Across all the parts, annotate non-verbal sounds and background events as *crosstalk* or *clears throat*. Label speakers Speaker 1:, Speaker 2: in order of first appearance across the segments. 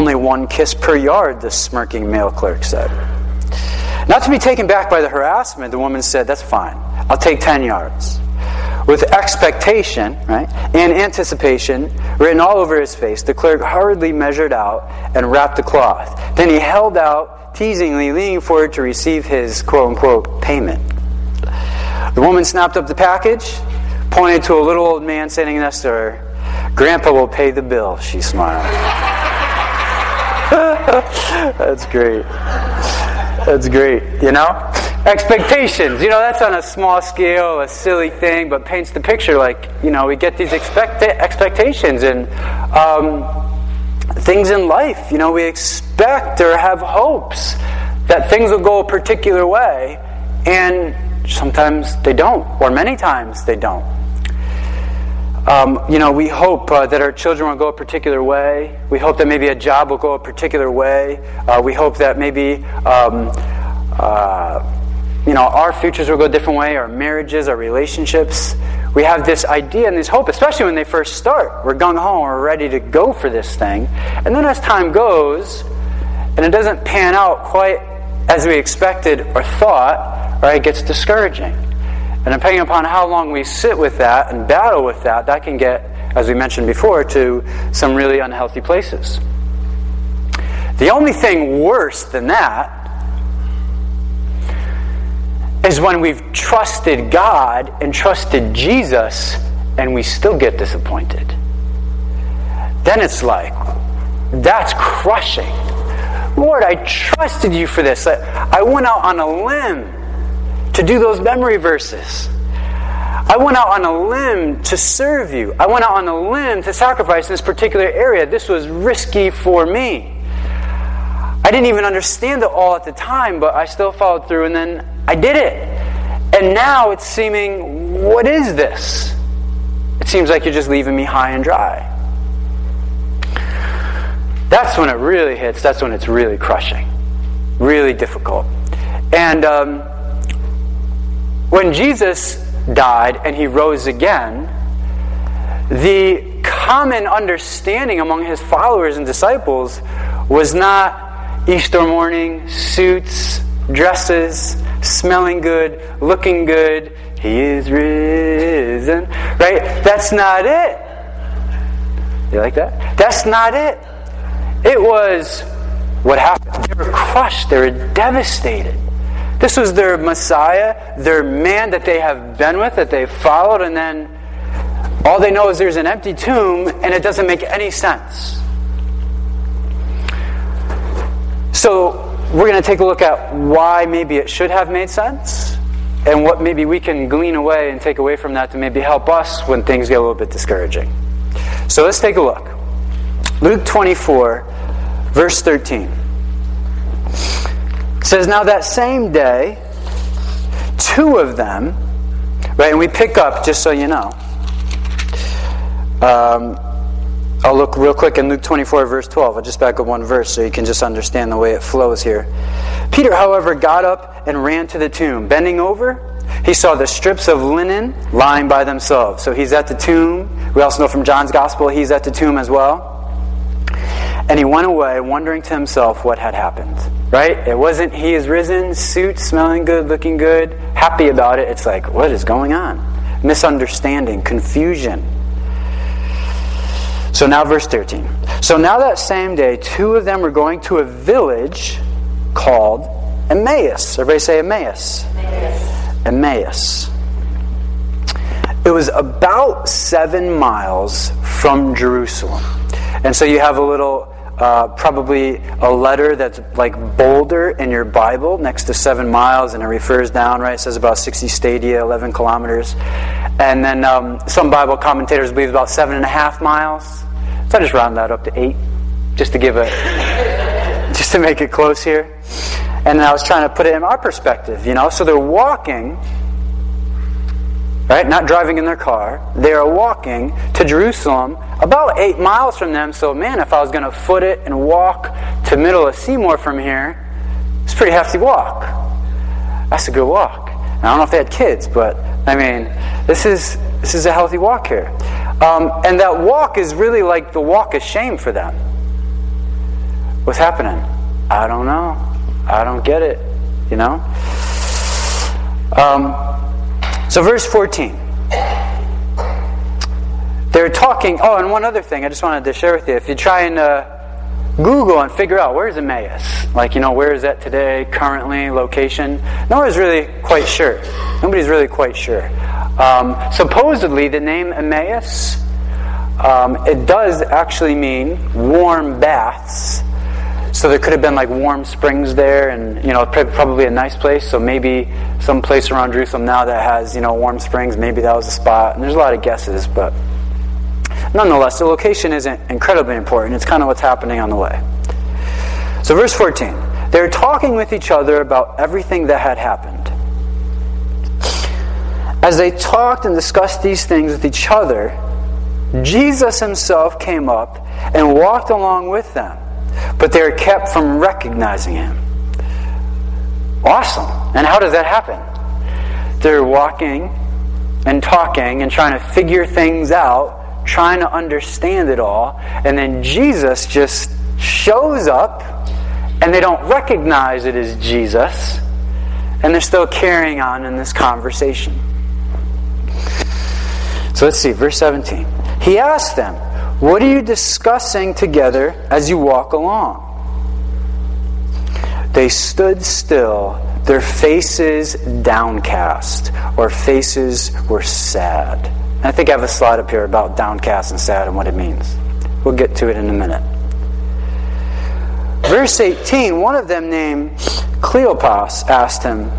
Speaker 1: Only one kiss per yard, the smirking male clerk said. Not to be taken back by the harassment, the woman said, That's fine. I'll take 10 yards. With expectation, right, and anticipation written all over his face, the clerk hurriedly measured out and wrapped the cloth. Then he held out, teasingly leaning forward to receive his quote unquote payment. The woman snapped up the package, pointed to a little old man standing next to her. Grandpa will pay the bill, she smiled. *laughs* That's great. That's great, you know? Expectations, you know, that's on a small scale, a silly thing, but paints the picture like, you know, we get these expect- expectations and um, things in life, you know, we expect or have hopes that things will go a particular way, and sometimes they don't, or many times they don't. Um, you know, we hope uh, that our children will go a particular way. We hope that maybe a job will go a particular way. Uh, we hope that maybe, um, uh, you know, our futures will go a different way, our marriages, our relationships. We have this idea and this hope, especially when they first start. We're gung ho, we're ready to go for this thing. And then as time goes, and it doesn't pan out quite as we expected or thought, right, it gets discouraging. And depending upon how long we sit with that and battle with that, that can get, as we mentioned before, to some really unhealthy places. The only thing worse than that is when we've trusted God and trusted Jesus and we still get disappointed. Then it's like, that's crushing. Lord, I trusted you for this. I went out on a limb to do those memory verses. I went out on a limb to serve you. I went out on a limb to sacrifice in this particular area. This was risky for me. I didn't even understand it all at the time, but I still followed through and then I did it. And now it's seeming, what is this? It seems like you're just leaving me high and dry. That's when it really hits. That's when it's really crushing, really difficult. And um, when Jesus died and he rose again, the common understanding among his followers and disciples was not Easter morning, suits, dresses, smelling good, looking good, he is risen. Right? That's not it. You like that? That's not it. It was what happened. They were crushed, they were devastated. This was their Messiah, their man that they have been with, that they've followed, and then all they know is there's an empty tomb and it doesn't make any sense. So, we're going to take a look at why maybe it should have made sense and what maybe we can glean away and take away from that to maybe help us when things get a little bit discouraging. So, let's take a look. Luke 24, verse 13 says, Now that same day, two of them, right, and we pick up, just so you know. Um, I'll look real quick in Luke 24, verse 12. I'll just back up one verse so you can just understand the way it flows here. Peter, however, got up and ran to the tomb. Bending over, he saw the strips of linen lying by themselves. So he's at the tomb. We also know from John's Gospel he's at the tomb as well. And he went away, wondering to himself what had happened. Right? It wasn't he is risen, suit, smelling good, looking good, happy about it. It's like, what is going on? Misunderstanding, confusion. So now, verse 13. So now that same day, two of them were going to a village called Emmaus. Everybody say Emmaus. Emmaus. Emmaus. It was about seven miles from Jerusalem. And so you have a little uh, probably a letter that's like bolder in your Bible next to seven miles, and it refers down, right? It says about 60 stadia, 11 kilometers. And then um, some Bible commentators believe about seven and a half miles. So I just round that up to eight, just to give a, *laughs* just to make it close here. And I was trying to put it in our perspective, you know? So they're walking right? Not driving in their car. They are walking to Jerusalem, about eight miles from them. So, man, if I was going to foot it and walk to middle of Seymour from here, it's a pretty hefty walk. That's a good walk. I don't know if they had kids, but I mean, this is this is a healthy walk here. Um, and that walk is really like the walk of shame for them. What's happening? I don't know. I don't get it. You know? Um, so, verse 14. They're talking. Oh, and one other thing I just wanted to share with you. If you try and uh, Google and figure out where's Emmaus? Like, you know, where is that today, currently, location? No one's really quite sure. Nobody's really quite sure. Um, supposedly, the name Emmaus, um, it does actually mean warm baths. So there could have been like warm springs there, and you know, probably a nice place. So maybe some place around Jerusalem now that has you know warm springs. Maybe that was a spot. And there's a lot of guesses, but nonetheless, the location isn't incredibly important. It's kind of what's happening on the way. So, verse 14. They're talking with each other about everything that had happened. As they talked and discussed these things with each other, Jesus himself came up and walked along with them, but they're kept from recognizing him. Awesome. And how does that happen? They're walking and talking and trying to figure things out trying to understand it all, and then Jesus just shows up, and they don't recognize it as Jesus, and they're still carrying on in this conversation. So let's see, verse 17. He asked them, What are you discussing together as you walk along? They stood still, their faces downcast, or faces were sad. I think I have a slide up here about downcast and sad and what it means. We'll get to it in a minute. Verse 18 one of them named Cleopas asked him,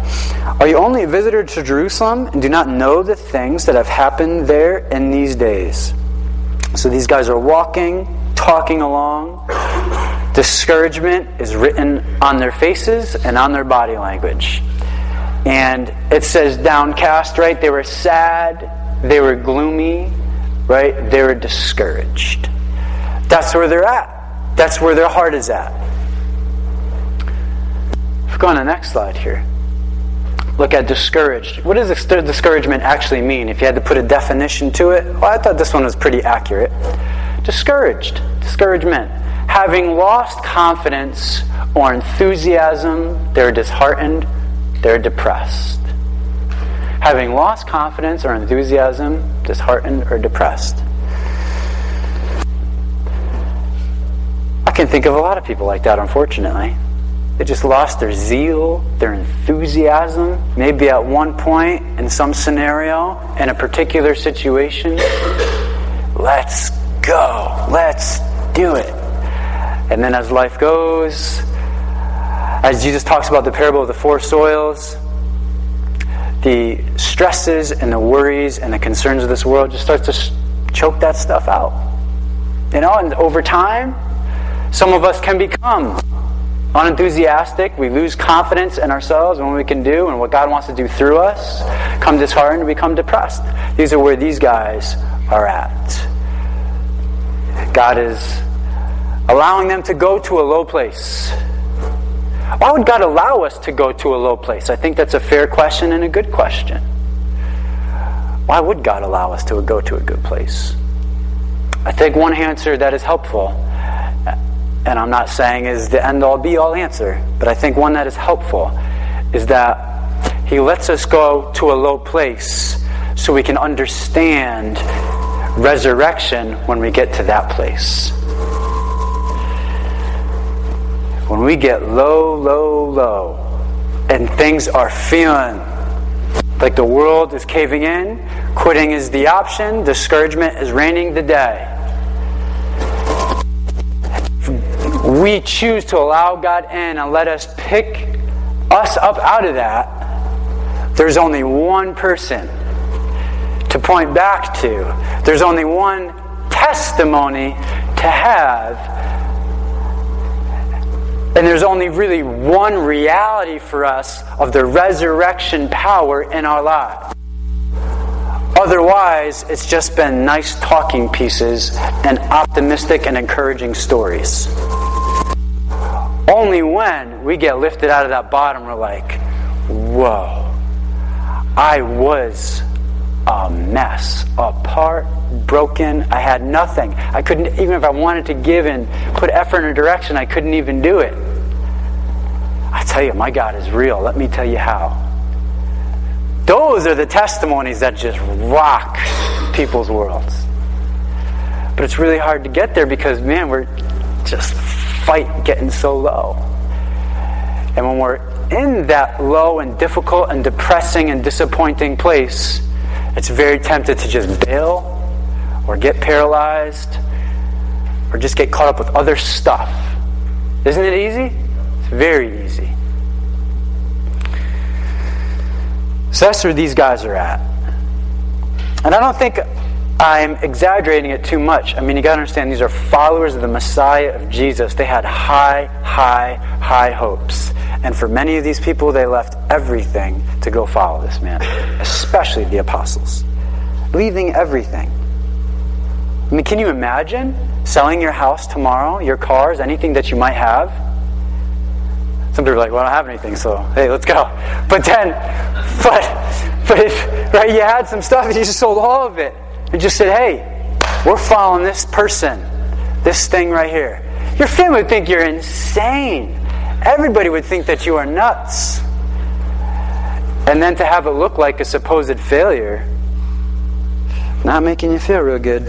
Speaker 1: Are you only a visitor to Jerusalem and do not know the things that have happened there in these days? So these guys are walking, talking along. Discouragement is written on their faces and on their body language. And it says downcast, right? They were sad, they were gloomy, right? They were discouraged. That's where they're at. That's where their heart is at. Let's go on the next slide here. Look at discouraged. What does discouragement actually mean? If you had to put a definition to it, well, I thought this one was pretty accurate. Discouraged. Discouragement. Having lost confidence or enthusiasm, they're disheartened, they're depressed having lost confidence or enthusiasm, disheartened or depressed. I can think of a lot of people like that, unfortunately. They just lost their zeal, their enthusiasm, maybe at one point in some scenario, in a particular situation. Let's go. Let's do it. And then as life goes, as Jesus talks about the parable of the four soils, the stresses and the worries and the concerns of this world just starts to choke that stuff out. You know, and over time, some of us can become unenthusiastic. We lose confidence in ourselves and what we can do and what God wants to do through us. Come disheartened, become depressed. These are where these guys are at. God is allowing them to go to a low place why would God allow us to go to a low place? I think that's a fair question and a good question. Why would God allow us to go to a good place? I think one answer that is helpful, and I'm not saying is the end all be all answer, but I think one that is helpful is that He lets us go to a low place so we can understand resurrection when we get to that place. when we get low, low, low, and things are feeling like the world is caving in, quitting is the option, discouragement is reigning the day. We choose to allow God in and let us pick us up out of that. There's only one person to point back to. There's only one testimony to have and there's only really one reality for us of the resurrection power in our lives. Otherwise, it's just been nice talking pieces and optimistic and encouraging stories. Only when we get lifted out of that bottom, we're like, whoa, I was a mess, apart, broken. I had nothing. I couldn't, even if I wanted to give and put effort in a direction, I couldn't even do it. I tell you, my God is real. Let me tell you how. Those are the testimonies that just rock people's worlds. But it's really hard to get there because, man, we're just fight getting so low. And when we're in that low and difficult and depressing and disappointing place, it's very tempted to just bail or get paralyzed or just get caught up with other stuff. Isn't it easy? It's very easy. So that's where these guys are at. And I don't think I'm exaggerating it too much. I mean, you got to understand, these are followers of the Messiah of Jesus. They had high, high, high hopes. And for many of these people, they left everything to go follow this man, especially the apostles. Leaving everything. I mean, can you imagine selling your house tomorrow, your cars, anything that you might have? Some people are like, well, I don't have anything, so hey, let's go. But then, *laughs* but, but if, right, you had some stuff and you just sold all of it. You just said, hey, we're following this person, this thing right here. Your family would think you're insane. Everybody would think that you are nuts. And then to have it look like a supposed failure, not making you feel real good.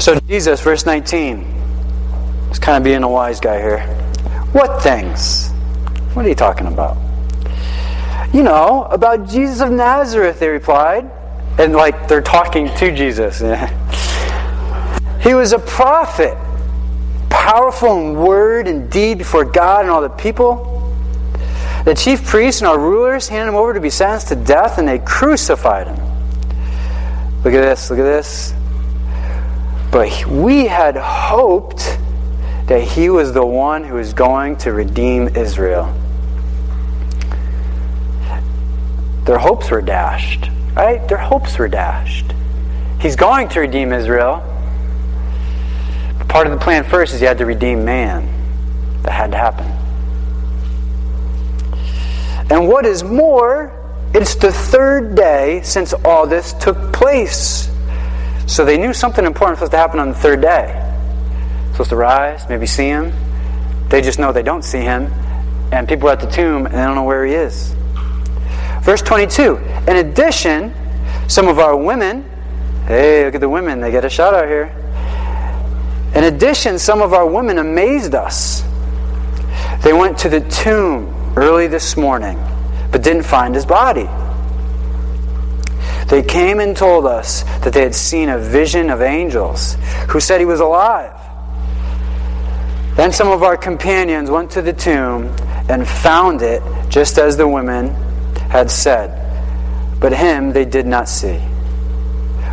Speaker 1: So, Jesus, verse 19, is kind of being a wise guy here. What things? What are you talking about? You know, about Jesus of Nazareth, they replied. And like they're talking to Jesus. *laughs* he was a prophet powerful in word and deed before God and all the people. The chief priests and our rulers handed him over to be sentenced to death, and they crucified him. Look at this, look at this. But we had hoped that he was the one who was going to redeem Israel. Their hopes were dashed, right? Their hopes were dashed. He's going to redeem Israel part of the plan first is he had to redeem man. That had to happen. And what is more, it's the third day since all this took place. So they knew something important was supposed to happen on the third day. Supposed to rise, maybe see him. They just know they don't see him. And people are at the tomb and they don't know where he is. Verse 22 In addition, some of our women, hey, look at the women, they get a shout out here. In addition, some of our women amazed us. They went to the tomb early this morning, but didn't find his body. They came and told us that they had seen a vision of angels who said he was alive. Then some of our companions went to the tomb and found it just as the women had said, but him they did not see.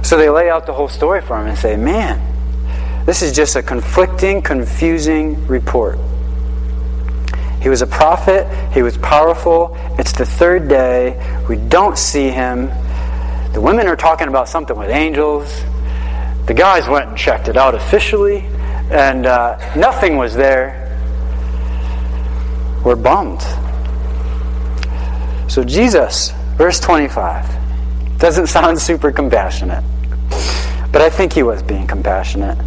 Speaker 1: So they lay out the whole story for him and say, Man, this is just a conflicting, confusing report. He was a prophet, he was powerful. It's the third day. We don't see him. The women are talking about something with angels. The guys went and checked it out officially, and uh, nothing was there. We're bummed. So, Jesus, verse 25, doesn't *laughs* sound super compassionate, but I think he was being compassionate.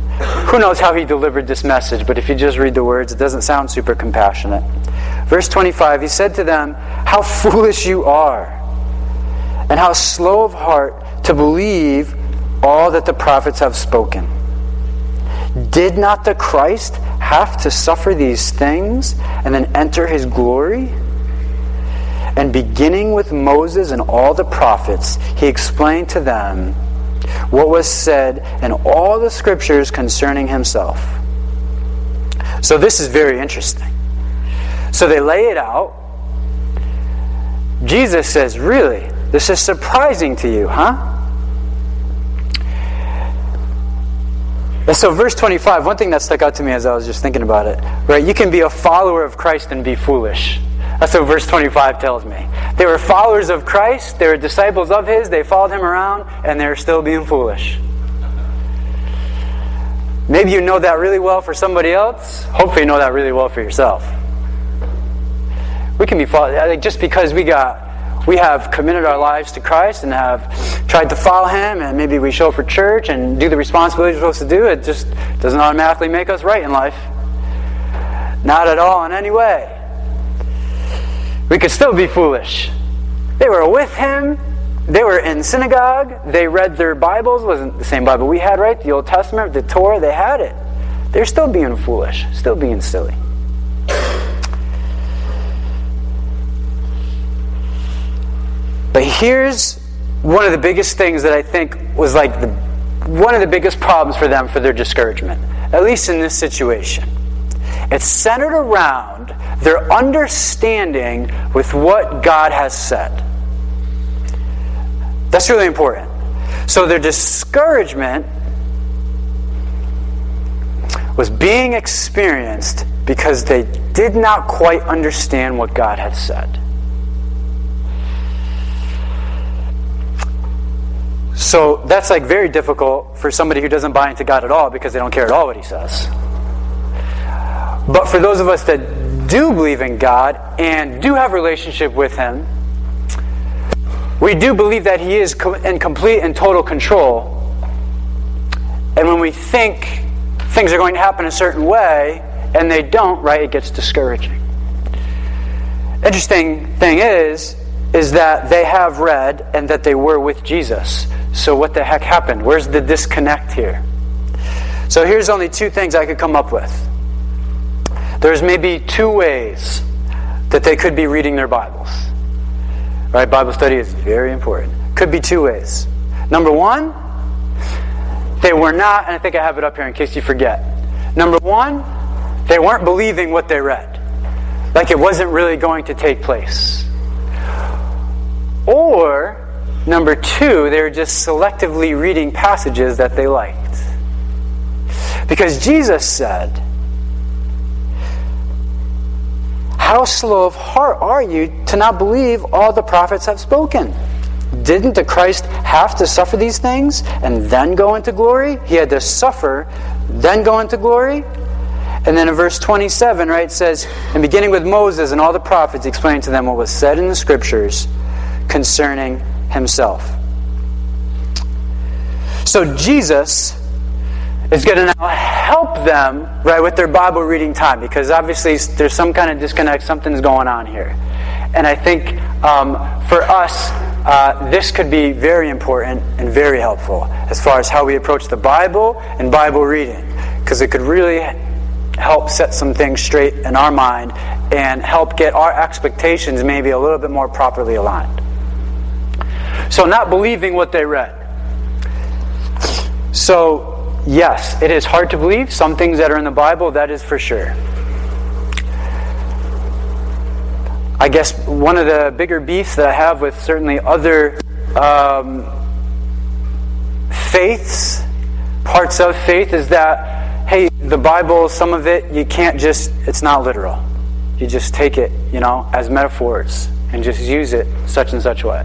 Speaker 1: Who knows how he delivered this message, but if you just read the words, it doesn't sound super compassionate. Verse 25, he said to them, How foolish you are, and how slow of heart to believe all that the prophets have spoken. Did not the Christ have to suffer these things and then enter his glory? And beginning with Moses and all the prophets, he explained to them what was said in all the scriptures concerning himself. So this is very interesting. So they lay it out. Jesus says, Really? This is surprising to you, huh? So, verse 25, one thing that stuck out to me as I was just thinking about it, right? You can be a follower of Christ and be foolish. That's what verse 25 tells me. They were followers of Christ, they were disciples of His, they followed Him around, and they're still being foolish. Maybe you know that really well for somebody else. Hopefully, you know that really well for yourself. We can be followed, just because we got we have committed our lives to Christ and have tried to follow Him, and maybe we show up for church and do the responsibilities we're supposed to do, it just doesn't automatically make us right in life. Not at all in any way. We could still be foolish. They were with Him. They were in synagogue. They read their Bibles. It wasn't the same Bible we had, right? The Old Testament, the Torah, they had it. They're still being foolish, still being silly. But here's one of the biggest things that I think was like the, one of the biggest problems for them for their discouragement, at least in this situation. It's centered around their understanding with what God has said. That's really important. So their discouragement was being experienced because they did not quite understand what God had said. So that's like very difficult for somebody who doesn't buy into God at all because they don't care at all what He says. But for those of us that do believe in God and do have relationship with Him, we do believe that He is in complete and total control. And when we think things are going to happen a certain way and they don't, right, it gets discouraging. Interesting thing is, is that they have read and that they were with Jesus. So what the heck happened? Where's the disconnect here? So here's only two things I could come up with. There's maybe two ways that they could be reading their Bibles. Right? Bible study is very important. Could be two ways. Number one, they were not, and I think I have it up here in case you forget. Number one, they weren't believing what they read. Like it wasn't really going to take place. Or, number two, they were just selectively reading passages that they liked. Because Jesus said, How slow of heart are you to not believe all the prophets have spoken? Didn't the Christ have to suffer these things and then go into glory? He had to suffer, then go into glory? And then in verse 27, right, it says, and beginning with Moses and all the prophets, explaining to them what was said in the scriptures concerning himself. So Jesus is going to now help them, right, with their Bible reading time because obviously there's some kind of disconnect, something's going on here. And I think um, for us, uh, this could be very important and very helpful as far as how we approach the Bible and Bible reading, because it could really help set some things straight in our mind and help get our expectations maybe a little bit more properly aligned. So, not believing what they read. So, yes, it is hard to believe some things that are in the Bible, that is for sure. I guess one of the bigger beefs that I have with certainly other um, faiths, parts of faith, is that, hey, the Bible, some of it, you can't just, it's not literal. You just take it, you know, as metaphors and just use it such and such way.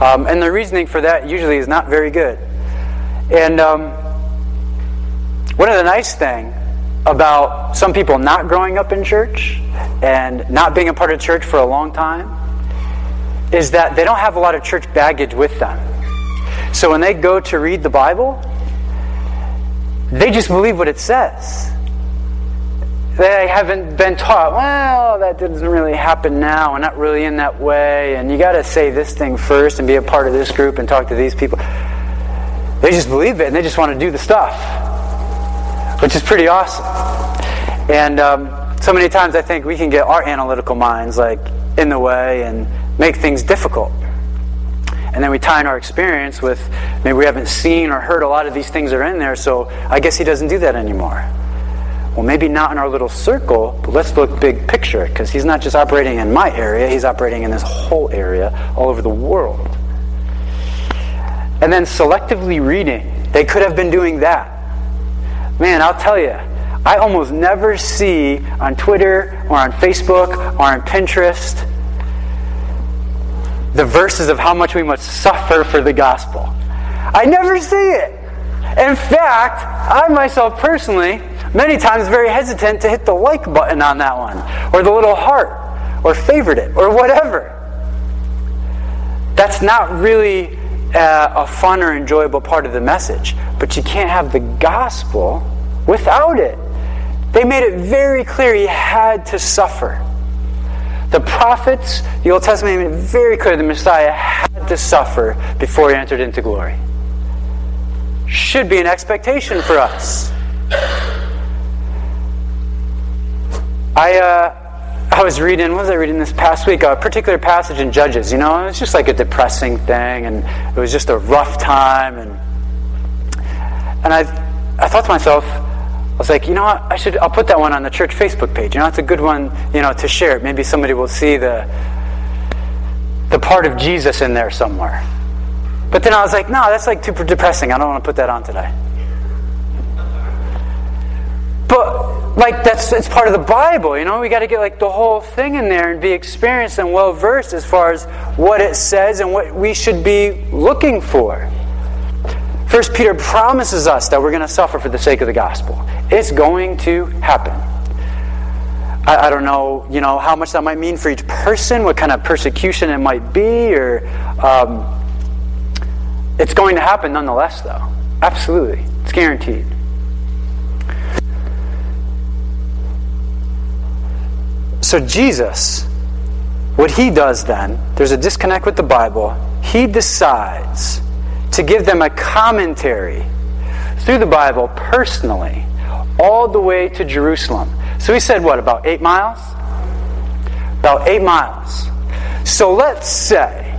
Speaker 1: Um, and the reasoning for that usually is not very good. And um, one of the nice things about some people not growing up in church and not being a part of church for a long time is that they don't have a lot of church baggage with them. So when they go to read the Bible, they just believe what it says. They haven't been taught, well, that doesn't really happen now, and not really in that way, and you got to say this thing first and be a part of this group and talk to these people. They just believe it and they just want to do the stuff which is pretty awesome. And um, so many times I think we can get our analytical minds like in the way and make things difficult. And then we tie in our experience with maybe we haven't seen or heard a lot of these things are in there, so I guess he doesn't do that anymore. Well, maybe not in our little circle, but let's look big picture because he's not just operating in my area, he's operating in this whole area all over the world. And then selectively reading. They could have been doing that. Man, I'll tell you, I almost never see on Twitter or on Facebook or on Pinterest the verses of how much we must suffer for the gospel. I never see it. In fact, I myself personally, many times very hesitant to hit the like button on that one, or the little heart, or favorite it, or whatever. That's not really uh, a fun or enjoyable part of the message. But you can't have the gospel without it. They made it very clear he had to suffer. The prophets, the Old Testament made it very clear the Messiah had to suffer before he entered into glory. Should be an expectation for us. I, uh, I was reading, what was I reading this past week? A particular passage in Judges. You know, it was just like a depressing thing, and it was just a rough time. And, and I, I thought to myself, I was like, you know what? I should. I'll put that one on the church Facebook page. You know, it's a good one. You know, to share. Maybe somebody will see the the part of Jesus in there somewhere. But then I was like, no, that's like too depressing. I don't want to put that on today. But like that's it's part of the Bible, you know. We got to get like the whole thing in there and be experienced and well versed as far as what it says and what we should be looking for. First Peter promises us that we're going to suffer for the sake of the gospel. It's going to happen. I, I, don't know, you know, how much that might mean for each person, what kind of persecution it might be, or um, it's going to happen nonetheless, though. Absolutely, it's guaranteed. So Jesus, what he does then, there's a disconnect with the Bible. He decides to give them a commentary through the Bible personally, all the way to Jerusalem. So he said, what, about eight miles? About eight miles. So let's say,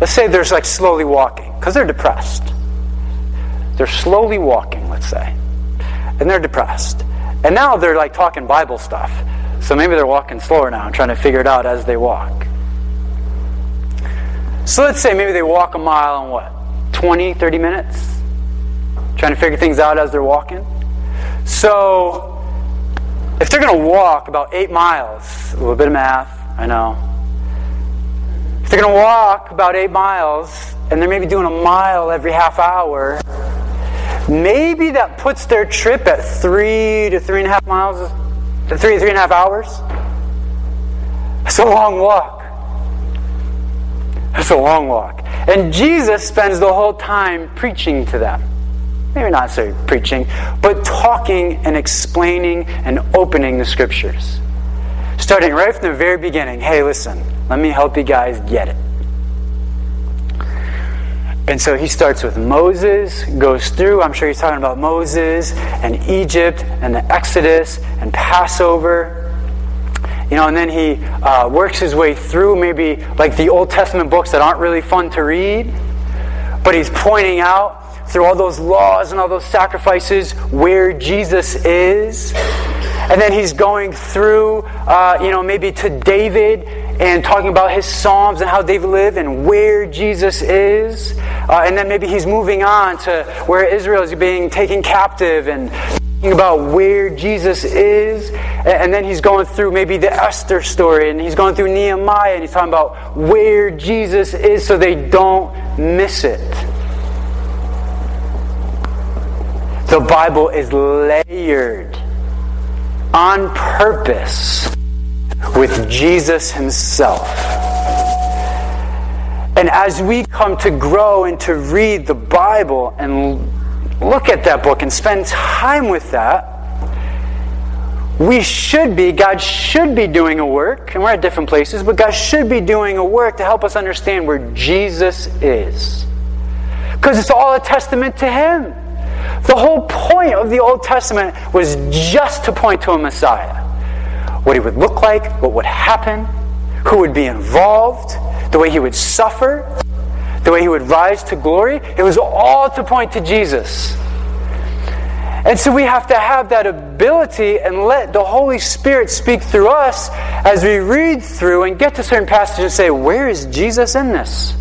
Speaker 1: let's say there's like slowly walking, because they're depressed. They're slowly walking, let's say, and they're depressed. And now they're like talking Bible stuff. So maybe they're walking slower now and trying to figure it out as they walk. So let's say maybe they walk a mile in what? 20, 30 minutes trying to figure things out as they're walking. So, if they're going to walk about eight miles, a little bit of math, I know. If they're going to walk about eight miles and they're maybe doing a mile every half hour, maybe that puts their trip at three to three and a half miles, three, three and a half hours. That's a long walk. That's a long walk. And Jesus spends the whole time preaching to them. Maybe not so preaching, but talking and explaining and opening the scriptures. Starting right from the very beginning. Hey, listen, let me help you guys get it. And so he starts with Moses, goes through, I'm sure he's talking about Moses and Egypt and the Exodus and Passover you know, and then he uh, works his way through maybe like the Old Testament books that aren't really fun to read, but he's pointing out through all those laws and all those sacrifices where Jesus is. And then he's going through, uh, you know, maybe to David and talking about his Psalms and how David lived and where Jesus is. Uh, and then maybe he's moving on to where Israel is being taken captive and talking about where Jesus is, and then he's going through maybe the Esther story, and he's going through Nehemiah, and he's talking about where Jesus is so they don't miss it. The Bible is layered on purpose with Jesus himself. And as we come to grow and to read the Bible and look at that book and spend time with that, we should be, God should be doing a work, and we're at different places, but God should be doing a work to help us understand where Jesus is. Because it's all a testament to Him. The whole point of the Old Testament was just to point to a Messiah. What He would look like, what would happen, who would be involved, the way He would suffer, the way he would rise to glory, it was all to point to Jesus. And so we have to have that ability and let the Holy Spirit speak through us as we read through and get to certain passages and say, Where is Jesus in this?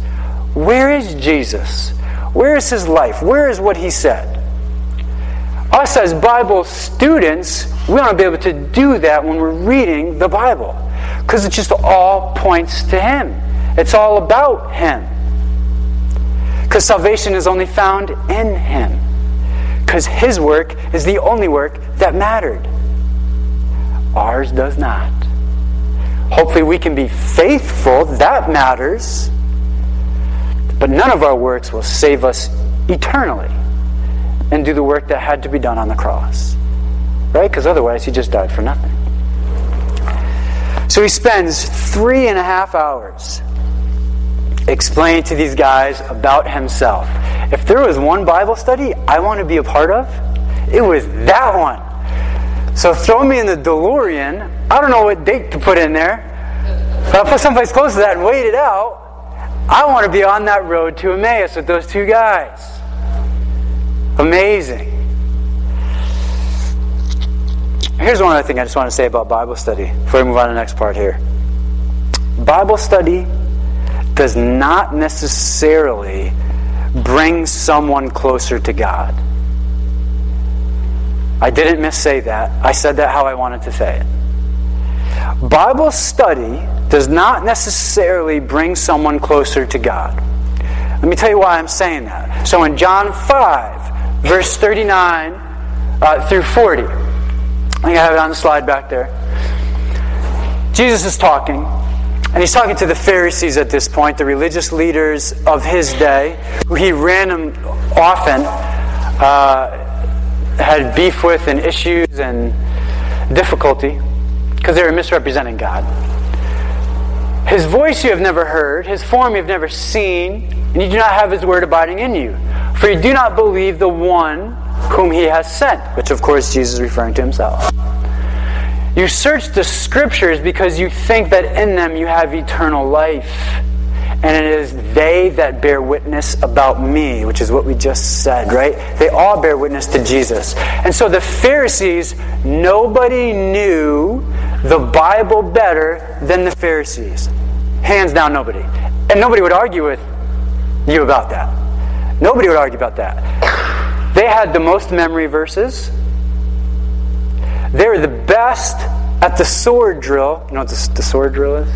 Speaker 1: Where is Jesus? Where is his life? Where is what he said? Us as Bible students, we want to be able to do that when we're reading the Bible because it just all points to him. It's all about him. Because salvation is only found in Him. Because His work is the only work that mattered. Ours does not. Hopefully, we can be faithful. That matters. but none of our works will save us eternally and do the work that had to be done on the cross. Right? Because otherwise, he just died for nothing. So he spends three and a half hours explaining to these guys about himself. If there was one Bible study I want to be a part of, it was that one. So throw me in the DeLorean. I don't know what date to put in there. But I'll put someplace close to that and wait it out. I want to be on that road to Emmaus with those two guys. Amazing. Here's one other thing I just want to say about Bible study before we move on to the next part here. Bible study does not necessarily bring someone closer to God. I didn't missay that. I said that how I wanted to say it. Bible study does not necessarily bring someone closer to God. Let me tell you why I'm saying that. So in John 5, verse 39 uh, through 40, I think I have it on the slide back there. Jesus is talking, and he's talking to the Pharisees at this point, the religious leaders of his day, who he ran them often. Uh, had beef with and issues and difficulty because they were misrepresenting God. His voice you have never heard, his form you have never seen, and you do not have his word abiding in you. For you do not believe the one whom he has sent, which of course Jesus is referring to himself. You search the scriptures because you think that in them you have eternal life and it is they that bear witness about me, which is what we just said, right? They all bear witness to Jesus. And so the Pharisees, nobody knew the Bible better than the Pharisees. Hands down, nobody. And nobody would argue with you about that. Nobody would argue about that. They had the most memory verses. They were the best at the sword drill. You know what the sword drill is?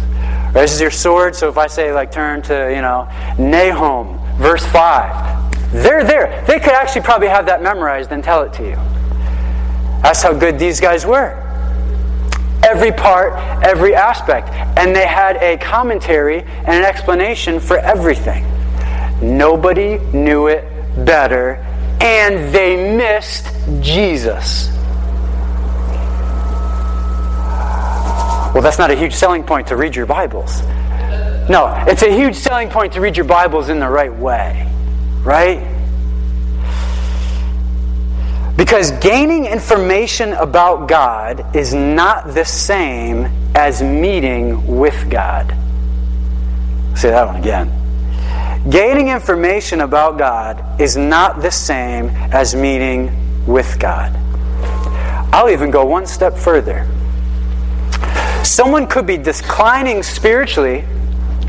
Speaker 1: This is your sword, so if I say, like, turn to, you know, Nahum, verse 5, they're there. They could actually probably have that memorized and tell it to you. That's how good these guys were. Every part, every aspect. And they had a commentary and an explanation for everything. Nobody knew it better, and they missed Jesus. Well, that's not a huge selling point to read your Bibles. No, it's a huge selling point to read your Bibles in the right way, right? Because gaining information about God is not the same as meeting with God. Say that one again. Gaining information about God is not the same as meeting with God. I'll even go one step further. Someone could be declining spiritually,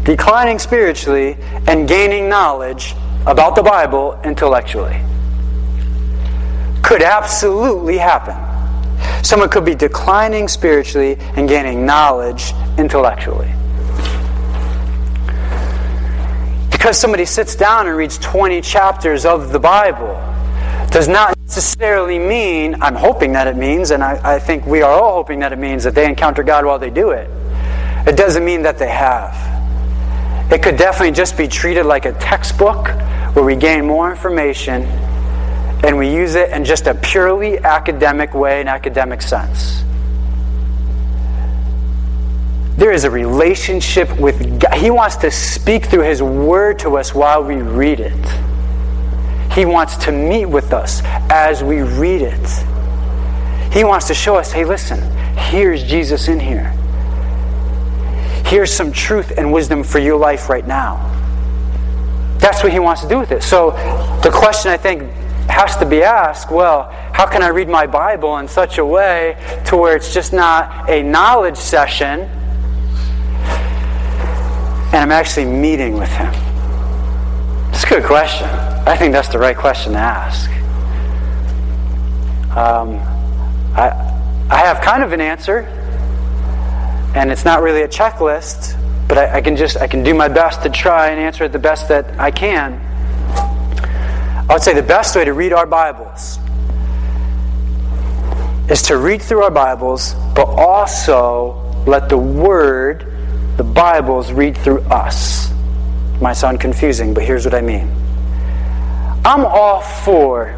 Speaker 1: declining spiritually, and gaining knowledge about the Bible intellectually. Could absolutely happen. Someone could be declining spiritually and gaining knowledge intellectually. Because somebody sits down and reads 20 chapters of the Bible does not necessarily mean, I'm hoping that it means, and I, I think we are all hoping that it means that they encounter God while they do it. It doesn't mean that they have. It could definitely just be treated like a textbook where we gain more information and we use it in just a purely academic way, an academic sense. There is a relationship with God. He wants to speak through His Word to us while we read it. He wants to meet with us as we read it. He wants to show us hey, listen, here's Jesus in here. Here's some truth and wisdom for your life right now. That's what he wants to do with it. So the question I think has to be asked well, how can I read my Bible in such a way to where it's just not a knowledge session and I'm actually meeting with him? It's a good question. I think that's the right question to ask. Um, I, I have kind of an answer, and it's not really a checklist, but I, I can just I can do my best to try and answer it the best that I can. I would say the best way to read our Bibles is to read through our Bibles, but also let the Word, the Bibles, read through us. might sound confusing, but here's what I mean. I'm all for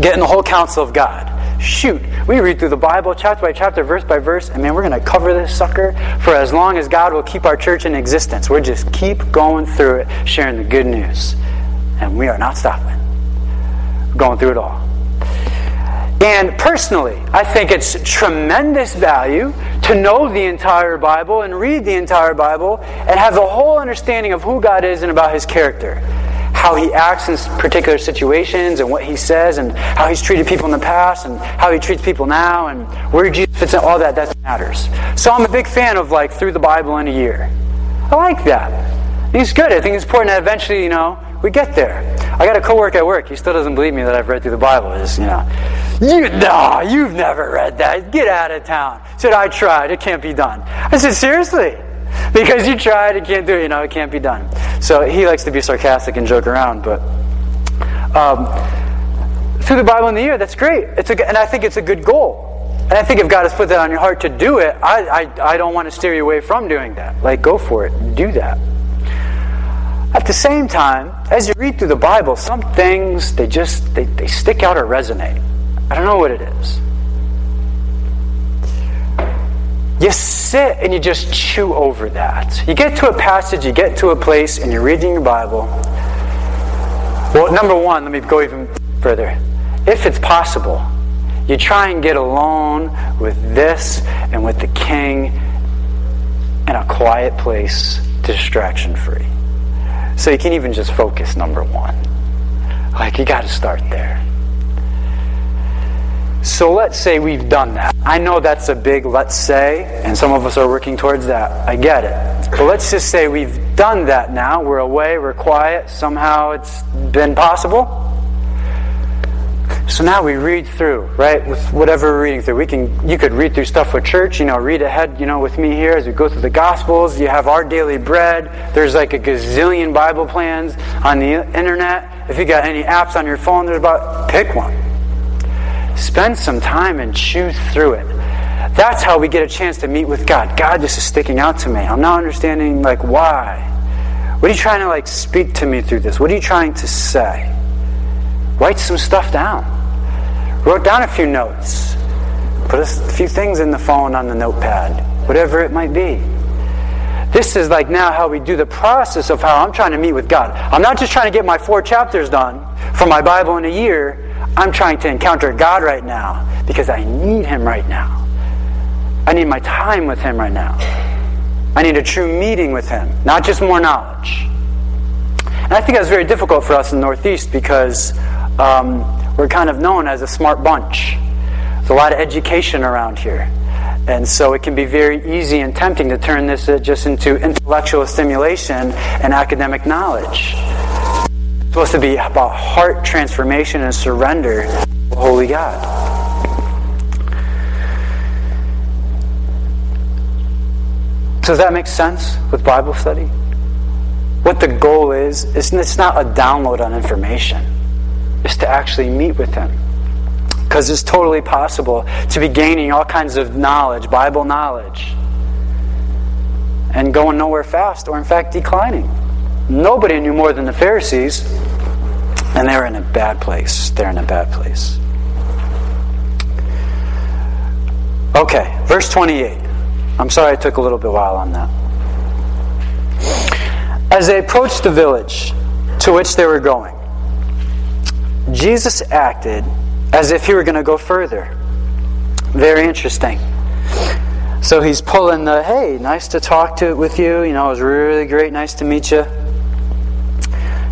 Speaker 1: getting the whole counsel of God. Shoot, we read through the Bible chapter by chapter, verse by verse, and man, we're going to cover this sucker for as long as God will keep our church in existence. We're just keep going through it, sharing the good news. And we are not stopping. going through it all. And personally, I think it's tremendous value to know the entire Bible and read the entire Bible and have the whole understanding of who God is and about His character how he acts in particular situations and what he says and how he's treated people in the past and how he treats people now and where Jesus fits in, all that, that matters. So I'm a big fan of like through the Bible in a year. I like that. He's good. I think it's important that eventually, you know, we get there. I got a coworker at work. He still doesn't believe me that I've read through the Bible. Just, you know, you no, you've never read that. Get out of town. Said I tried. It can't be done. I said seriously because you tried it can't do it. You know, it can't be done. So he likes to be sarcastic and joke around, but um, through the Bible in the year, that's great. It's a, and I think it's a good goal. And I think if God has put that on your heart to do it, I, I, I don't want to steer you away from doing that. Like, go for it. Do that. At the same time, as you read through the Bible, some things, they just, they, they stick out or resonate. I don't know what it is. You sit and you just chew over that. You get to a passage, you get to a place, and you're reading your Bible. Well, number one, let me go even further. If it's possible, you try and get alone with this and with the King in a quiet place, distraction free. So you can even just focus, number one. Like, you got to start there. So let's say we've done that. I know that's a big let's say, and some of us are working towards that. I get it. But let's just say we've done that now. We're away, we're quiet. Somehow it's been possible. So now we read through, right? With whatever we're reading through. We can you could read through stuff with church, you know, read ahead, you know, with me here as we go through the gospels. You have our daily bread. There's like a gazillion Bible plans on the internet. If you got any apps on your phone, there's about pick one. Spend some time and chew through it. That's how we get a chance to meet with God. God, this is sticking out to me. I'm not understanding like why. What are you trying to like speak to me through this? What are you trying to say? Write some stuff down. Wrote down a few notes. Put a few things in the phone on the notepad, whatever it might be. This is like now how we do the process of how I'm trying to meet with God. I'm not just trying to get my four chapters done from my Bible in a year. I'm trying to encounter God right now because I need Him right now. I need my time with Him right now. I need a true meeting with Him, not just more knowledge. And I think that's very difficult for us in the Northeast because um, we're kind of known as a smart bunch. There's a lot of education around here. And so it can be very easy and tempting to turn this uh, just into intellectual stimulation and academic knowledge It's supposed to be about heart transformation and surrender to Holy God. Does that make sense with Bible study? What the goal is, is it's not a download on information. It's to actually meet with Him. Because it's totally possible to be gaining all kinds of knowledge, Bible knowledge, and going nowhere fast, or in fact declining. Nobody knew more than the Pharisees, and they're in a bad place. They're in a bad place. Okay, verse 28. I'm sorry I took a little bit while on that. As they approached the village to which they were going, Jesus acted as if he were going to go further. Very interesting. So he's pulling the, hey, nice to talk to with you. You know, it was really great. Nice to meet you.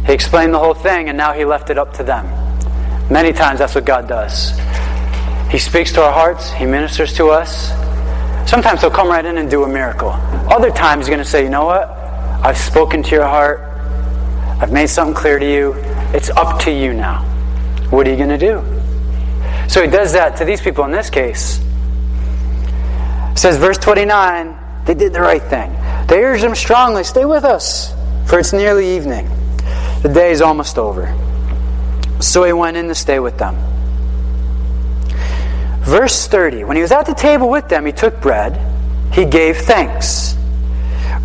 Speaker 1: He explained the whole thing and now he left it up to them. Many times that's what God does. He speaks to our hearts, He ministers to us. Sometimes He'll come right in and do a miracle. Other times He's going to say, you know what? I've spoken to your heart. I've made something clear to you. It's up to you now. What are you going to do? So He does that to these people in this case. It says, verse 29, they did the right thing. They urged him strongly, stay with us, for it's nearly evening. The day is almost over. So he went in to stay with them. Verse 30 When he was at the table with them, he took bread, he gave thanks,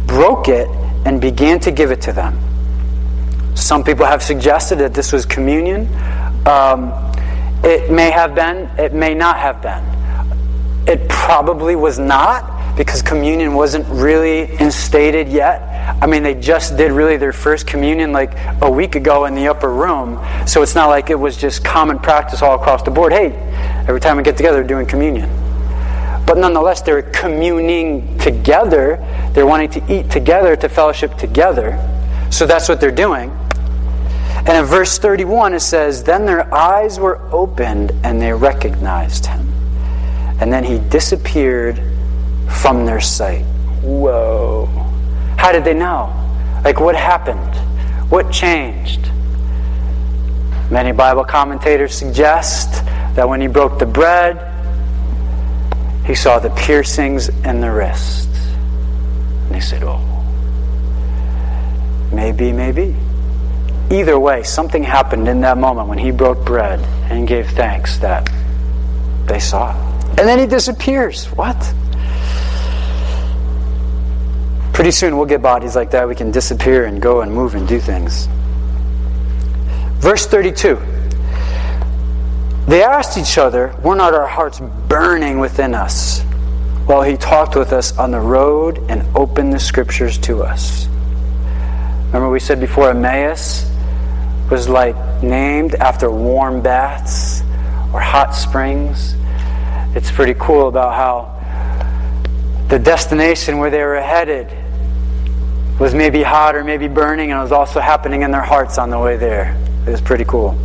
Speaker 1: broke it, and began to give it to them. Some people have suggested that this was communion. Um, it may have been, it may not have been. It probably was not because communion wasn't really instated yet. I mean, they just did really their first communion like a week ago in the upper room. So it's not like it was just common practice all across the board. Hey, every time we get together, we're doing communion. But nonetheless, they're communing together. They're wanting to eat together, to fellowship together. So that's what they're doing. And in verse 31, it says, Then their eyes were opened and they recognized him. And then he disappeared from their sight. Whoa. How did they know? Like, what happened? What changed? Many Bible commentators suggest that when he broke the bread, he saw the piercings in the wrist. And he said, Oh, maybe, maybe. Either way, something happened in that moment when he broke bread and gave thanks that they saw. And then he disappears. What? Pretty soon we'll get bodies like that. We can disappear and go and move and do things. Verse 32. They asked each other, Were not our hearts burning within us while he talked with us on the road and opened the scriptures to us? Remember, we said before Emmaus was like named after warm baths or hot springs. It's pretty cool about how the destination where they were headed was maybe hot or maybe burning, and it was also happening in their hearts on the way there. It was pretty cool.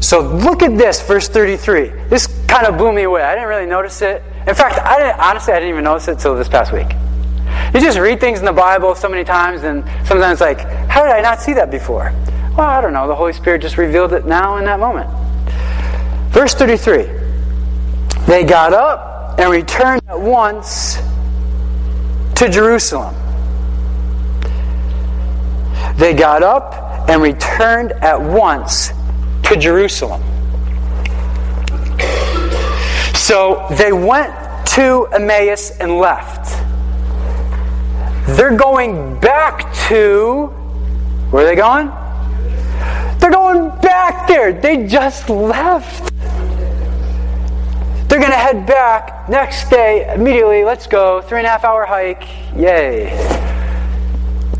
Speaker 1: So look at this, verse 33. This kind of blew me away. I didn't really notice it. In fact, I didn't, honestly, I didn't even notice it until this past week. You just read things in the Bible so many times, and sometimes like, how did I not see that before? Well, I don't know. The Holy Spirit just revealed it now in that moment. Verse 33 They got up and returned at once to Jerusalem. They got up and returned at once to Jerusalem. So they went to Emmaus and left. They're going back to. Where are they going? They're going back there. They just left. They're going to head back next day immediately. Let's go. Three and a half hour hike. Yay.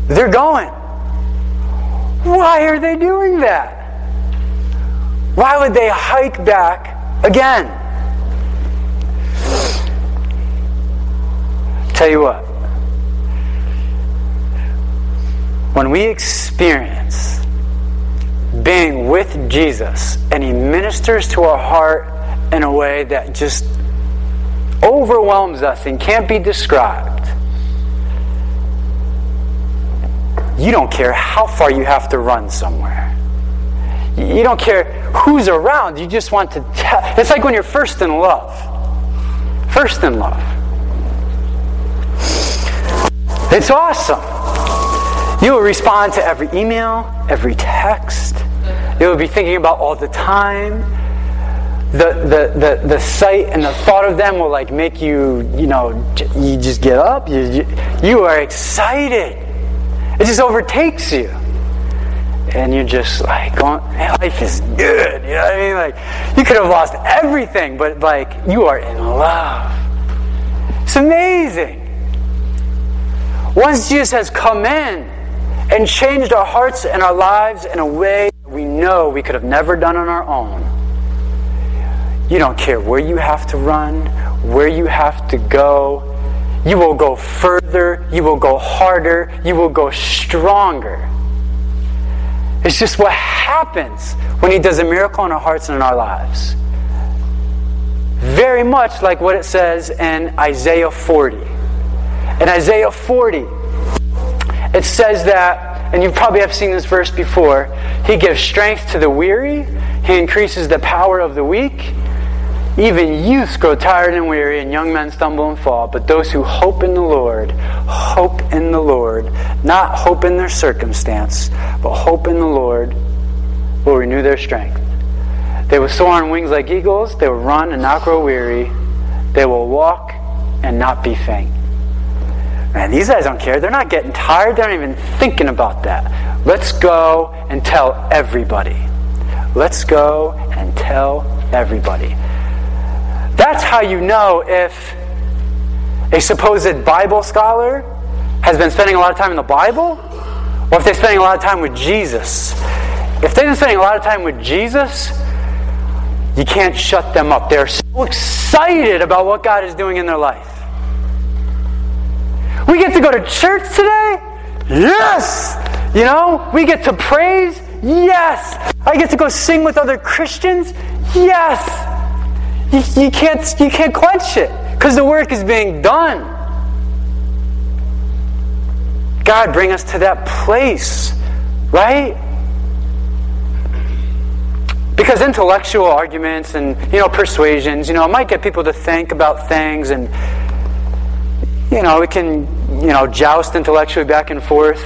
Speaker 1: They're going. Why are they doing that? Why would they hike back again? Tell you what. When we experience being with Jesus and He ministers to our heart in a way that just overwhelms us and can't be described, you don't care how far you have to run somewhere. You don't care who's around. You just want to tell. It's like when you're first in love. First in love. It's awesome. You will respond to every email, every text. You will be thinking about all the time. The, the, the, the sight and the thought of them will like make you, you know, you just get up. You, you, are excited. It just overtakes you and you're just like going, life is good. You know what I mean? Like you could have lost everything, but like you are in love. It's amazing. Once Jesus has come in and changed our hearts and our lives in a way we know we could have never done on our own. You don't care where you have to run, where you have to go. You will go further, you will go harder, you will go stronger it's just what happens when He does a miracle in our hearts and in our lives. Very much like what it says in Isaiah 40. In Isaiah 40, it says that, and you probably have seen this verse before, He gives strength to the weary, He increases the power of the weak. Even youths grow tired and weary, and young men stumble and fall. But those who hope in the Lord, hope in the Lord, not hope in their circumstance, but hope in the Lord, will renew their strength. They will soar on wings like eagles. They will run and not grow weary. They will walk and not be faint. Man, these guys don't care. They're not getting tired. They're not even thinking about that. Let's go and tell everybody. Let's go and tell everybody. That's how you know if a supposed Bible scholar has been spending a lot of time in the Bible or if they're spending a lot of time with Jesus. If they've been spending a lot of time with Jesus, you can't shut them up. They're so excited about what God is doing in their life. We get to go to church today? Yes! You know, we get to praise? Yes! I get to go sing with other Christians? Yes! You, you can't, you can't quench it because the work is being done. God, bring us to that place, right? Because intellectual arguments and you know persuasions, you know, might get people to think about things and you know, we can, you know, joust intellectually back and forth.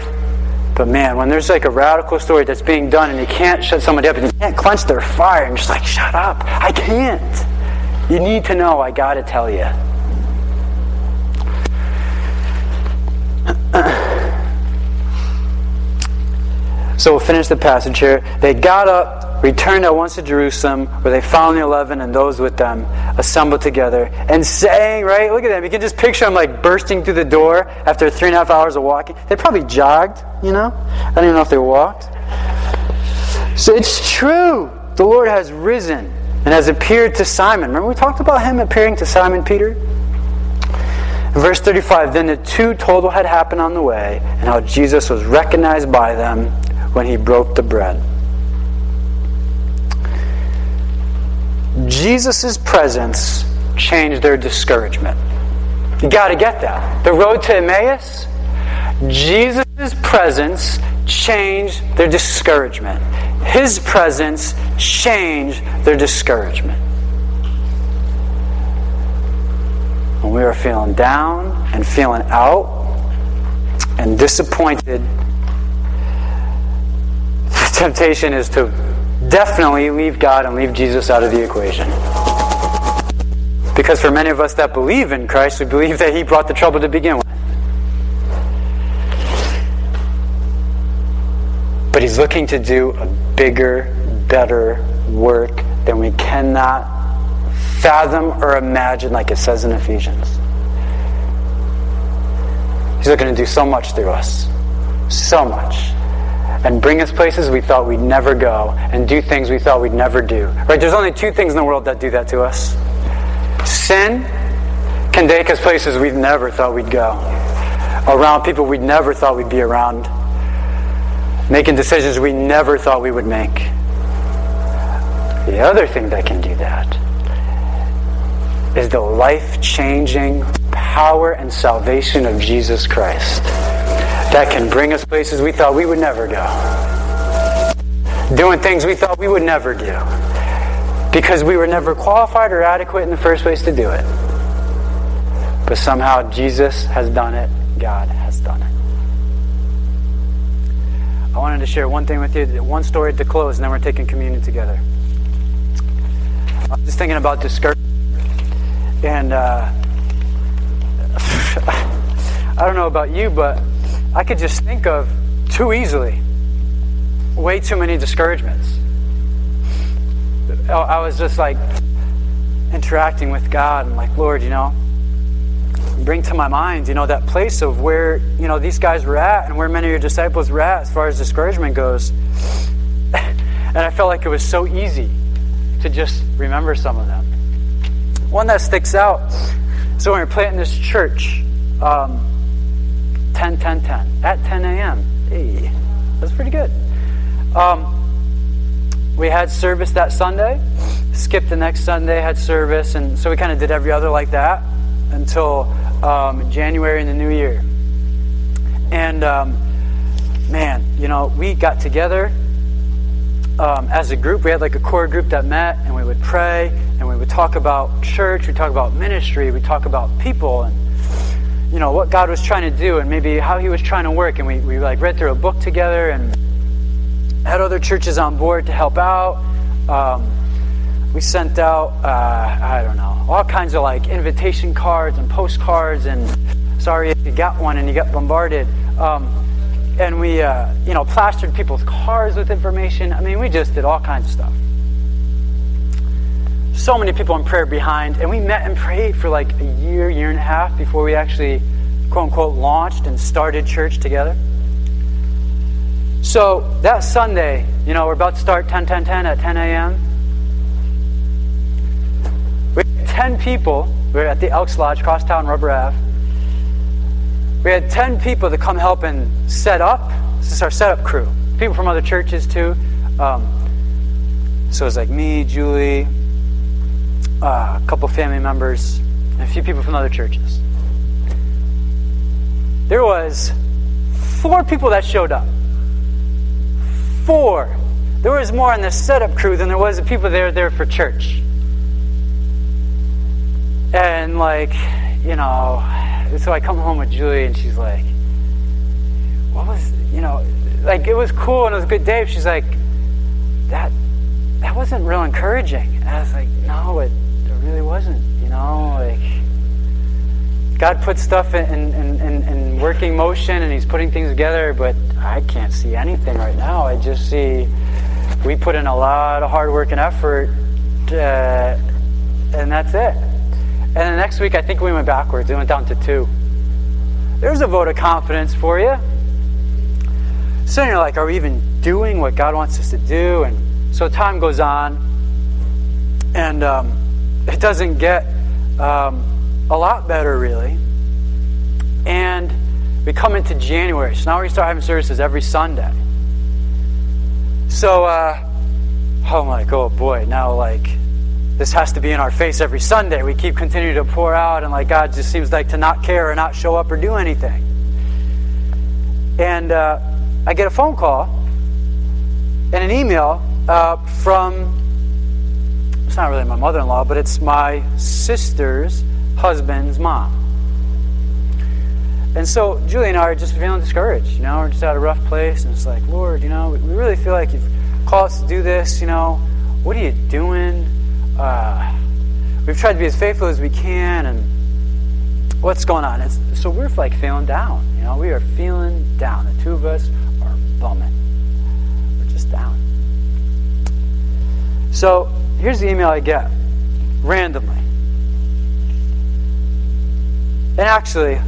Speaker 1: But man, when there's like a radical story that's being done and you can't shut somebody up and you can't quench their fire and just like, shut up. I can't. You need to know, I gotta tell you. *clears throat* so we'll finish the passage here. They got up returned at once to Jerusalem, where they found the eleven and those with them assembled together, and saying, right, look at them. You can just picture them like bursting through the door after three and a half hours of walking. They probably jogged, you know? I don't even know if they walked. So it's true. The Lord has risen and has appeared to Simon. Remember we talked about him appearing to Simon Peter? verse 35 Then the two told what had happened on the way and how Jesus was recognized by them when he broke the bread. Jesus' presence changed their discouragement. You got to get that. The road to Emmaus, Jesus' presence changed their discouragement. His presence changed their discouragement. When we are feeling down and feeling out and disappointed, *laughs* the temptation is to definitely leave God and leave Jesus out of the equation. Because for many of us that believe in Christ, we believe that He brought the trouble to begin with. But He's looking to do a bigger, better work than we cannot fathom or imagine, like it says in Ephesians. He's looking to do so much through us. So much and bring us places we thought we'd never go and do things we thought we'd never do. Right? There's only two things in the world that do that to us. Sin can take us places we never thought we'd go, around people we never thought we'd be around, making decisions we never thought we would make. The other thing that can do that is the life changing power and salvation of Jesus Christ that can bring us places we thought we would never go. Doing things we thought we would never do. Because we were never qualified or adequate in the first place to do it. But somehow Jesus has done it, God has done it. I wanted to share one thing with you, one story to close, and then we're taking communion together. I'm just thinking about discouragement. And uh, *laughs* I don't know about you, but I could just think of too easily way too many discouragements. I was just like interacting with God and like, Lord, you know, bring to my mind, you know, that place of where, you know, these guys were at and where many of your disciples were at as far as discouragement goes. *laughs* and I felt like it was so easy to just remember some of them. One that sticks out. So when we are planting this church, um, 10 10 10 at 10 a.m. Hey, that's pretty good. Um, we had service that Sunday, skipped the next Sunday, had service, and so we kind of did every other like that until um, January in the new year. And um, man, you know, we got together um, as a group. We had like a core group that met, and we would pray, and we would talk about church, we talk about ministry, we talk about people, and you know, what God was trying to do and maybe how he was trying to work. And we, we like read through a book together and had other churches on board to help out. Um, we sent out, uh, I don't know, all kinds of like invitation cards and postcards and Sorry if you got one and you got bombarded. Um, and we, uh, you know, plastered people's cars with information. I mean, we just did all kinds of stuff. So many people in prayer behind, and we met and prayed for like a year, year and a half before we actually, quote unquote, launched and started church together. So that Sunday, you know, we're about to start 10 10 10 at 10 a.m. We had 10 people. We are at the Elks Lodge, Crosstown, Rubber Ave. We had 10 people to come help and set up. This is our setup crew. People from other churches, too. Um, so it was like me, Julie, uh, a couple family members, and a few people from other churches. There was four people that showed up. Four. There was more in the setup crew than there was the people there there for church. And like, you know, so I come home with Julie, and she's like, "What was you know?" Like it was cool and it was a good day. She's like, "That that wasn't real encouraging." I was like, "No, it, it really wasn't." You know, like God put stuff in, in, in, in working motion, and He's putting things together, but I can't see anything right now. I just see we put in a lot of hard work and effort, uh, and that's it. And the next week, I think we went backwards. We went down to two. There's a vote of confidence for you. So you're like, are we even doing what God wants us to do? And so time goes on, and um, it doesn't get um, a lot better, really. And we come into January. So now we start having services every Sunday. So, uh, oh my, oh boy, now like this has to be in our face every Sunday. We keep continuing to pour out, and like God just seems like to not care or not show up or do anything. And uh, I get a phone call and an email uh, from, it's not really my mother in law, but it's my sister's husband's mom. And so Julie and I are just feeling discouraged. You know, we're just at a rough place, and it's like, Lord, you know, we really feel like you've called us to do this. You know, what are you doing? uh, we've tried to be as faithful as we can, and what's going on? It's, so we're like feeling down. You know, we are feeling down. The two of us are bumming. We're just down. So here's the email I get randomly. And actually,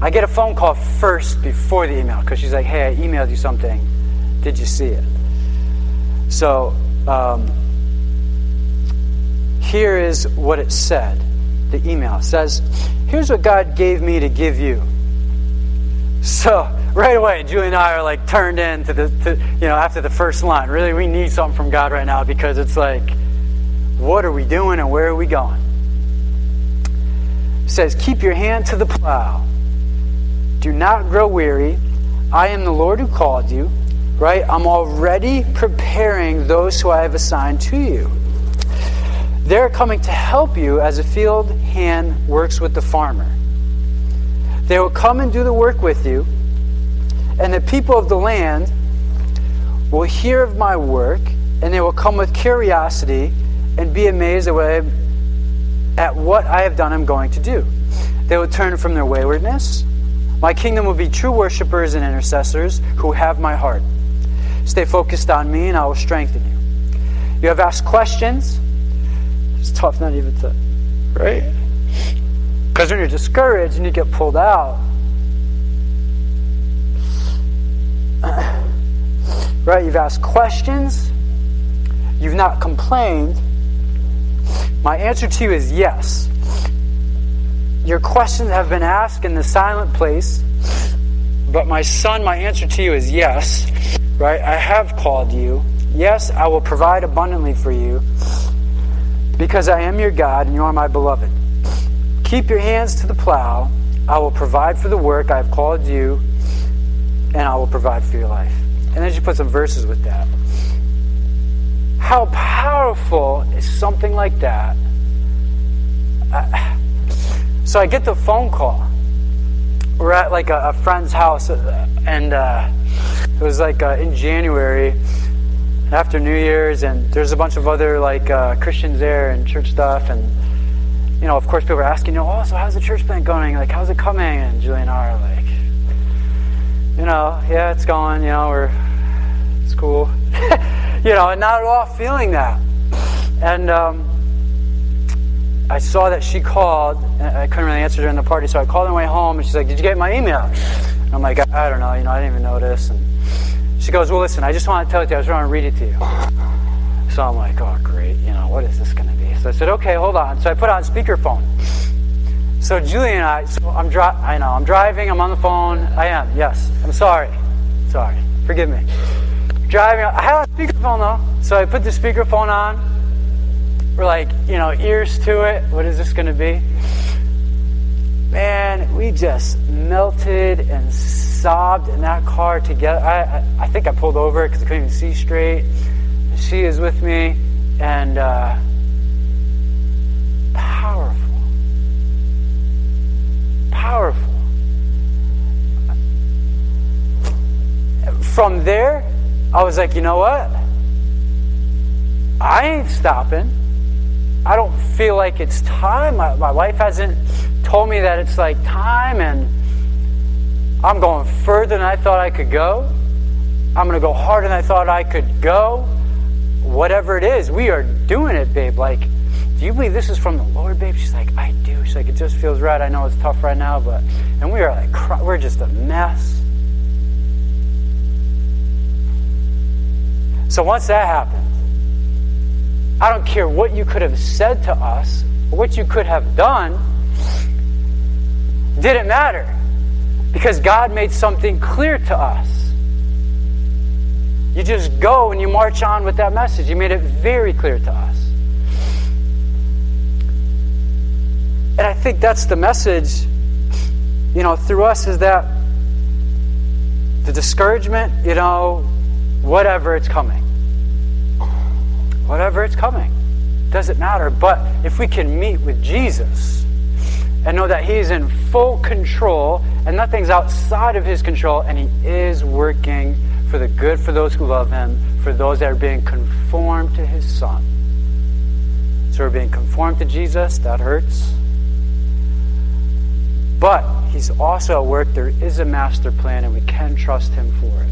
Speaker 1: I get a phone call first before the email because she's like, hey, I emailed you something. Did you see it? So, um, here is what it said. The email says, Here's what God gave me to give you. So, right away, Julie and I are like turned in to the, to, you know, after the first line. Really, we need something from God right now because it's like, what are we doing and where are we going? It says, Keep your hand to the plow. Do not grow weary. I am the Lord who called you, right? I'm already preparing those who I have assigned to you. They're coming to help you as a field hand works with the farmer. They will come and do the work with you, and the people of the land will hear of my work, and they will come with curiosity and be amazed at what I, have done I'm going to do. They will turn from their waywardness. My kingdom will be true worshippers and intercessors who have my heart. Stay focused on me, and I will strengthen you. You have asked questions it's tough not even to, right? Because when you're discouraged and you get pulled out, *clears throat* right? You've asked questions, you've not complained. My answer to you is yes. Your questions have been asked in the silent place, but my son, my answer to you is yes, right? I have called you. Yes, I will provide abundantly for you because I am your God and you are my beloved. Keep your hands to the plow. I will provide for the work I have called you, and I will provide for your life. And then she put some verses with that. How powerful is something like that? so I get the phone call. We're at like a, a friend's house, and uh, it was like uh, in January after New Year's, and there's a bunch of other like uh, Christians there and church stuff, and you know, of course, people are asking, you know, oh, so how's the church plant going? Like, how's it coming? And Julie and I are like, you know, yeah, it's going. You know, we're it's cool. *laughs* you know, and not at all feeling that. And um, I saw that she called. And I couldn't really answer during the party, so I called on the way home, and she's like, "Did you get my email?" And I'm like, "I don't know. You know, I didn't even notice." And she goes, "Well, listen, I just want to tell it to you. I just want to read it to you." So I'm like, "Oh, great. You know, what is this going to be?" So I said, "Okay, hold on." So I put on speakerphone. So Julie and I, so I'm dri- I know I'm driving. I'm on the phone. I am. Yes, I'm sorry. Sorry. Forgive me. Driving. I had a speakerphone though, so I put the speakerphone on. We're like, you know, ears to it. What is this going to be? Man, we just melted and sobbed in that car together. I, I, I think I pulled over because I couldn't even see straight. She is with me, and uh, powerful. Powerful. From there, I was like, you know what? I ain't stopping. I don't feel like it's time. My, my wife hasn't told me that it's like time, and I'm going further than I thought I could go. I'm going to go harder than I thought I could go. Whatever it is, we are doing it, babe. Like, do you believe this is from the Lord, babe? She's like, I do. She's like, it just feels right. I know it's tough right now, but, and we are like, we're just a mess. So once that happened, I don't care what you could have said to us, what you could have done, didn't matter. Because God made something clear to us. You just go and you march on with that message. You made it very clear to us. And I think that's the message, you know, through us is that the discouragement, you know, whatever, it's coming whatever it's coming. Doesn't matter. But if we can meet with Jesus and know that He's in full control and nothing's outside of His control, and He is working for the good for those who love Him, for those that are being conformed to His Son. So we're being conformed to Jesus, that hurts. But He's also at work. There is a master plan, and we can trust Him for it.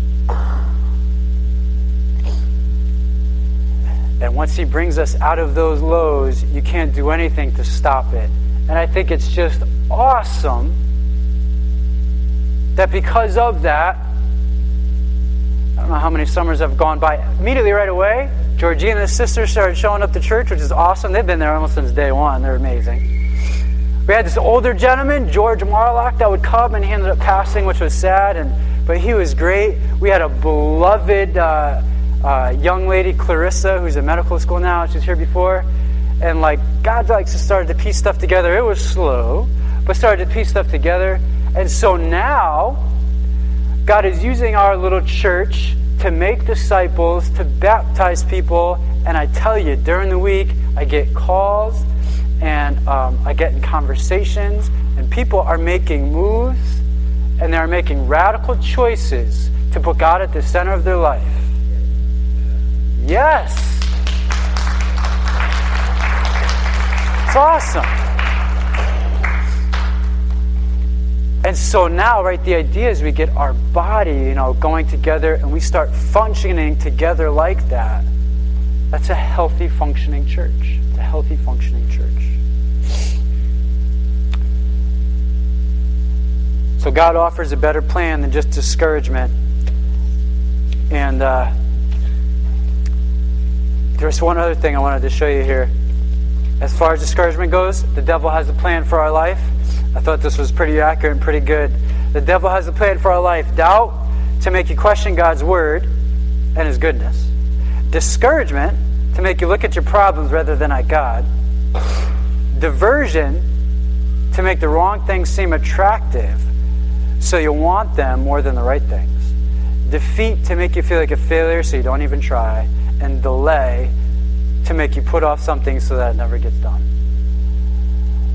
Speaker 1: And once He brings us out of those lows, you can't do anything to stop it. And I think it's just awesome that because of that, I don't know how many summers have gone by. Immediately right away, Georgina and the sisters started showing up to church, which is awesome. They've been there almost since day one. They're amazing. We had this older gentleman, George Marlock, that would come, and he ended up passing, which was sad, and but he was great. We had a beloved. Uh, uh, young lady, Clarissa, who's in medical school now. She was here before. And like, God likes to start to piece stuff together. It was slow, but started to piece stuff together. And so now, God is using our little church to make disciples, to baptize people. And I tell you, during the week, I get calls and um, I get in conversations, and people are making moves and they're making radical choices to put God at the center of their life. Yes. It's awesome. And so now, right, the idea is we get our body, you know, going together and we start functioning together like that. That's a healthy functioning church. It's a healthy functioning church. So God offers a better plan than just discouragement. And uh, there's one other thing I wanted to show you here. As far as discouragement goes, the devil has a plan for our life. I thought this was pretty accurate and pretty good. The devil has a plan for our life. Doubt to make you question God's word and his goodness, discouragement to make you look at your problems rather than at God, diversion to make the wrong things seem attractive so you want them more than the right things, defeat to make you feel like a failure so you don't even try. And delay to make you put off something so that it never gets done.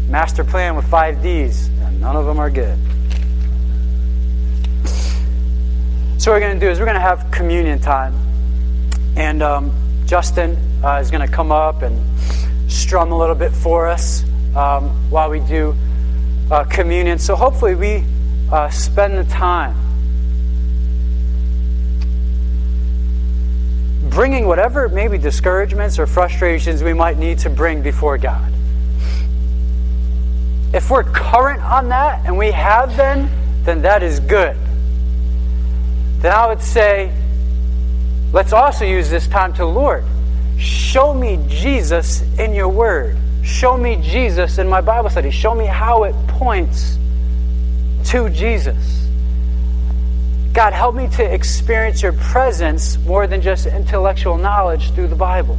Speaker 1: Master plan with five D's, and none of them are good. So, what we're going to do is we're going to have communion time. And um, Justin uh, is going to come up and strum a little bit for us. um, while we do uh, communion. So hopefully we uh, spend the time bringing whatever maybe discouragements or frustrations we might need to bring before God. If we're current on that and we have been, then that is good. Then I would say, let's also use this time to Lord. Show me Jesus in your word. Show me Jesus in my Bible study. Show me how it points to Jesus. God, help me to experience your presence more than just intellectual knowledge through the Bible.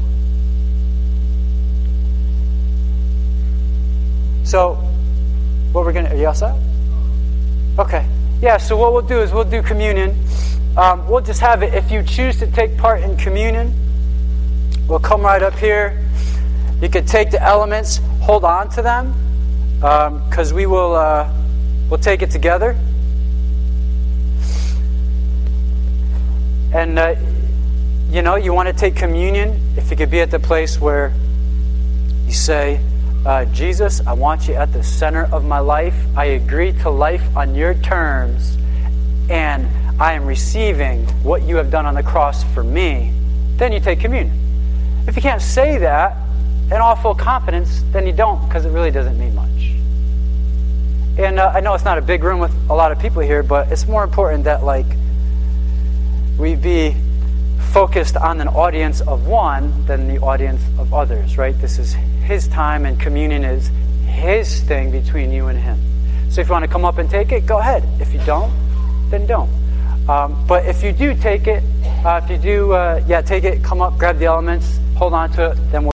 Speaker 1: So, what we're going to, are you? Okay. Yeah, so what we'll do is we'll do communion. Um, we'll just have it, if you choose to take part in communion, we'll come right up here. You can take the elements, hold on to them, because um, we will uh, we'll take it together. And uh, you know, you want to take communion. If you could be at the place where you say, uh, Jesus, I want you at the center of my life. I agree to life on your terms, and I am receiving what you have done on the cross for me. Then you take communion. If you can't say that in all full confidence, then you don't because it really doesn't mean much. And uh, I know it's not a big room with a lot of people here, but it's more important that like we be focused on an audience of one than the audience of others, right? This is his time, and communion is his thing between you and him. So if you want to come up and take it, go ahead. If you don't, then don't. Um, but if you do take it, uh, if you do, uh, yeah, take it, come up, grab the elements, hold on to it, then we'll